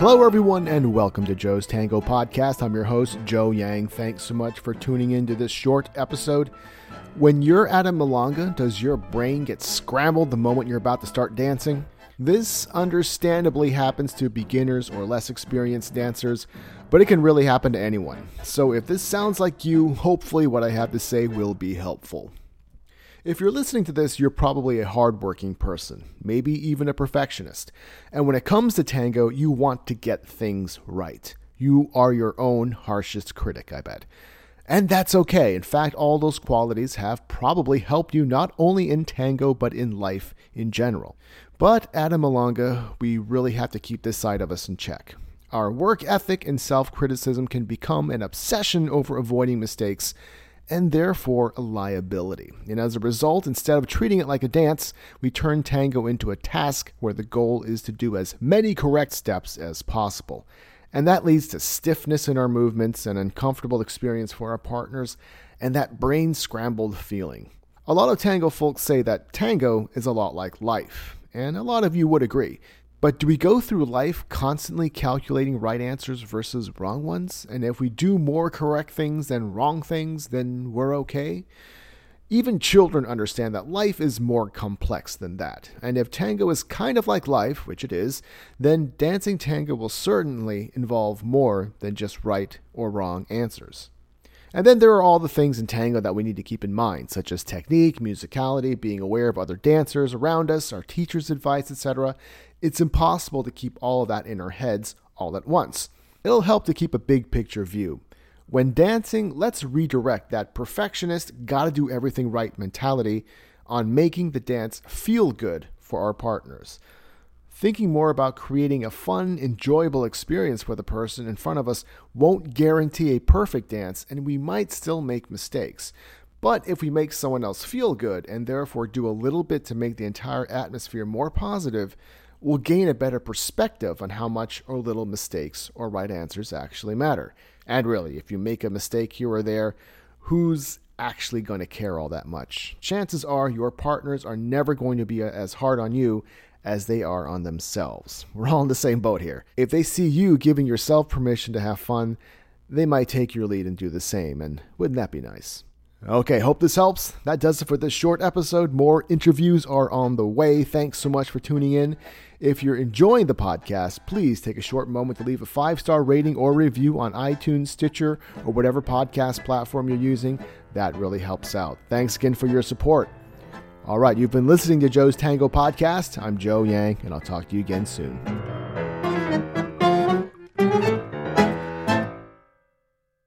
Hello, everyone, and welcome to Joe's Tango Podcast. I'm your host, Joe Yang. Thanks so much for tuning into this short episode. When you're at a milonga, does your brain get scrambled the moment you're about to start dancing? This understandably happens to beginners or less experienced dancers, but it can really happen to anyone. So if this sounds like you, hopefully what I have to say will be helpful. If you're listening to this, you're probably a hardworking person, maybe even a perfectionist. And when it comes to tango, you want to get things right. You are your own harshest critic, I bet. And that's okay. In fact, all those qualities have probably helped you not only in tango, but in life in general. But at a milonga, we really have to keep this side of us in check. Our work ethic and self criticism can become an obsession over avoiding mistakes and therefore a liability. And as a result, instead of treating it like a dance, we turn tango into a task where the goal is to do as many correct steps as possible. And that leads to stiffness in our movements, an uncomfortable experience for our partners, and that brain scrambled feeling. A lot of tango folks say that tango is a lot like life, and a lot of you would agree. But do we go through life constantly calculating right answers versus wrong ones? And if we do more correct things than wrong things, then we're okay? Even children understand that life is more complex than that. And if tango is kind of like life, which it is, then dancing tango will certainly involve more than just right or wrong answers. And then there are all the things in tango that we need to keep in mind, such as technique, musicality, being aware of other dancers around us, our teacher's advice, etc. It's impossible to keep all of that in our heads all at once. It'll help to keep a big picture view. When dancing, let's redirect that perfectionist, gotta do everything right mentality on making the dance feel good for our partners. Thinking more about creating a fun, enjoyable experience for the person in front of us won't guarantee a perfect dance, and we might still make mistakes. But if we make someone else feel good and therefore do a little bit to make the entire atmosphere more positive, we'll gain a better perspective on how much or little mistakes or right answers actually matter. And really, if you make a mistake here or there, who's actually going to care all that much? Chances are your partners are never going to be uh, as hard on you as they are on themselves. We're all in the same boat here. If they see you giving yourself permission to have fun, they might take your lead and do the same, and wouldn't that be nice? Okay, hope this helps. That does it for this short episode. More interviews are on the way. Thanks so much for tuning in. If you're enjoying the podcast, please take a short moment to leave a five star rating or review on iTunes, Stitcher, or whatever podcast platform you're using. That really helps out. Thanks again for your support. All right, you've been listening to Joe's Tango Podcast. I'm Joe Yang, and I'll talk to you again soon.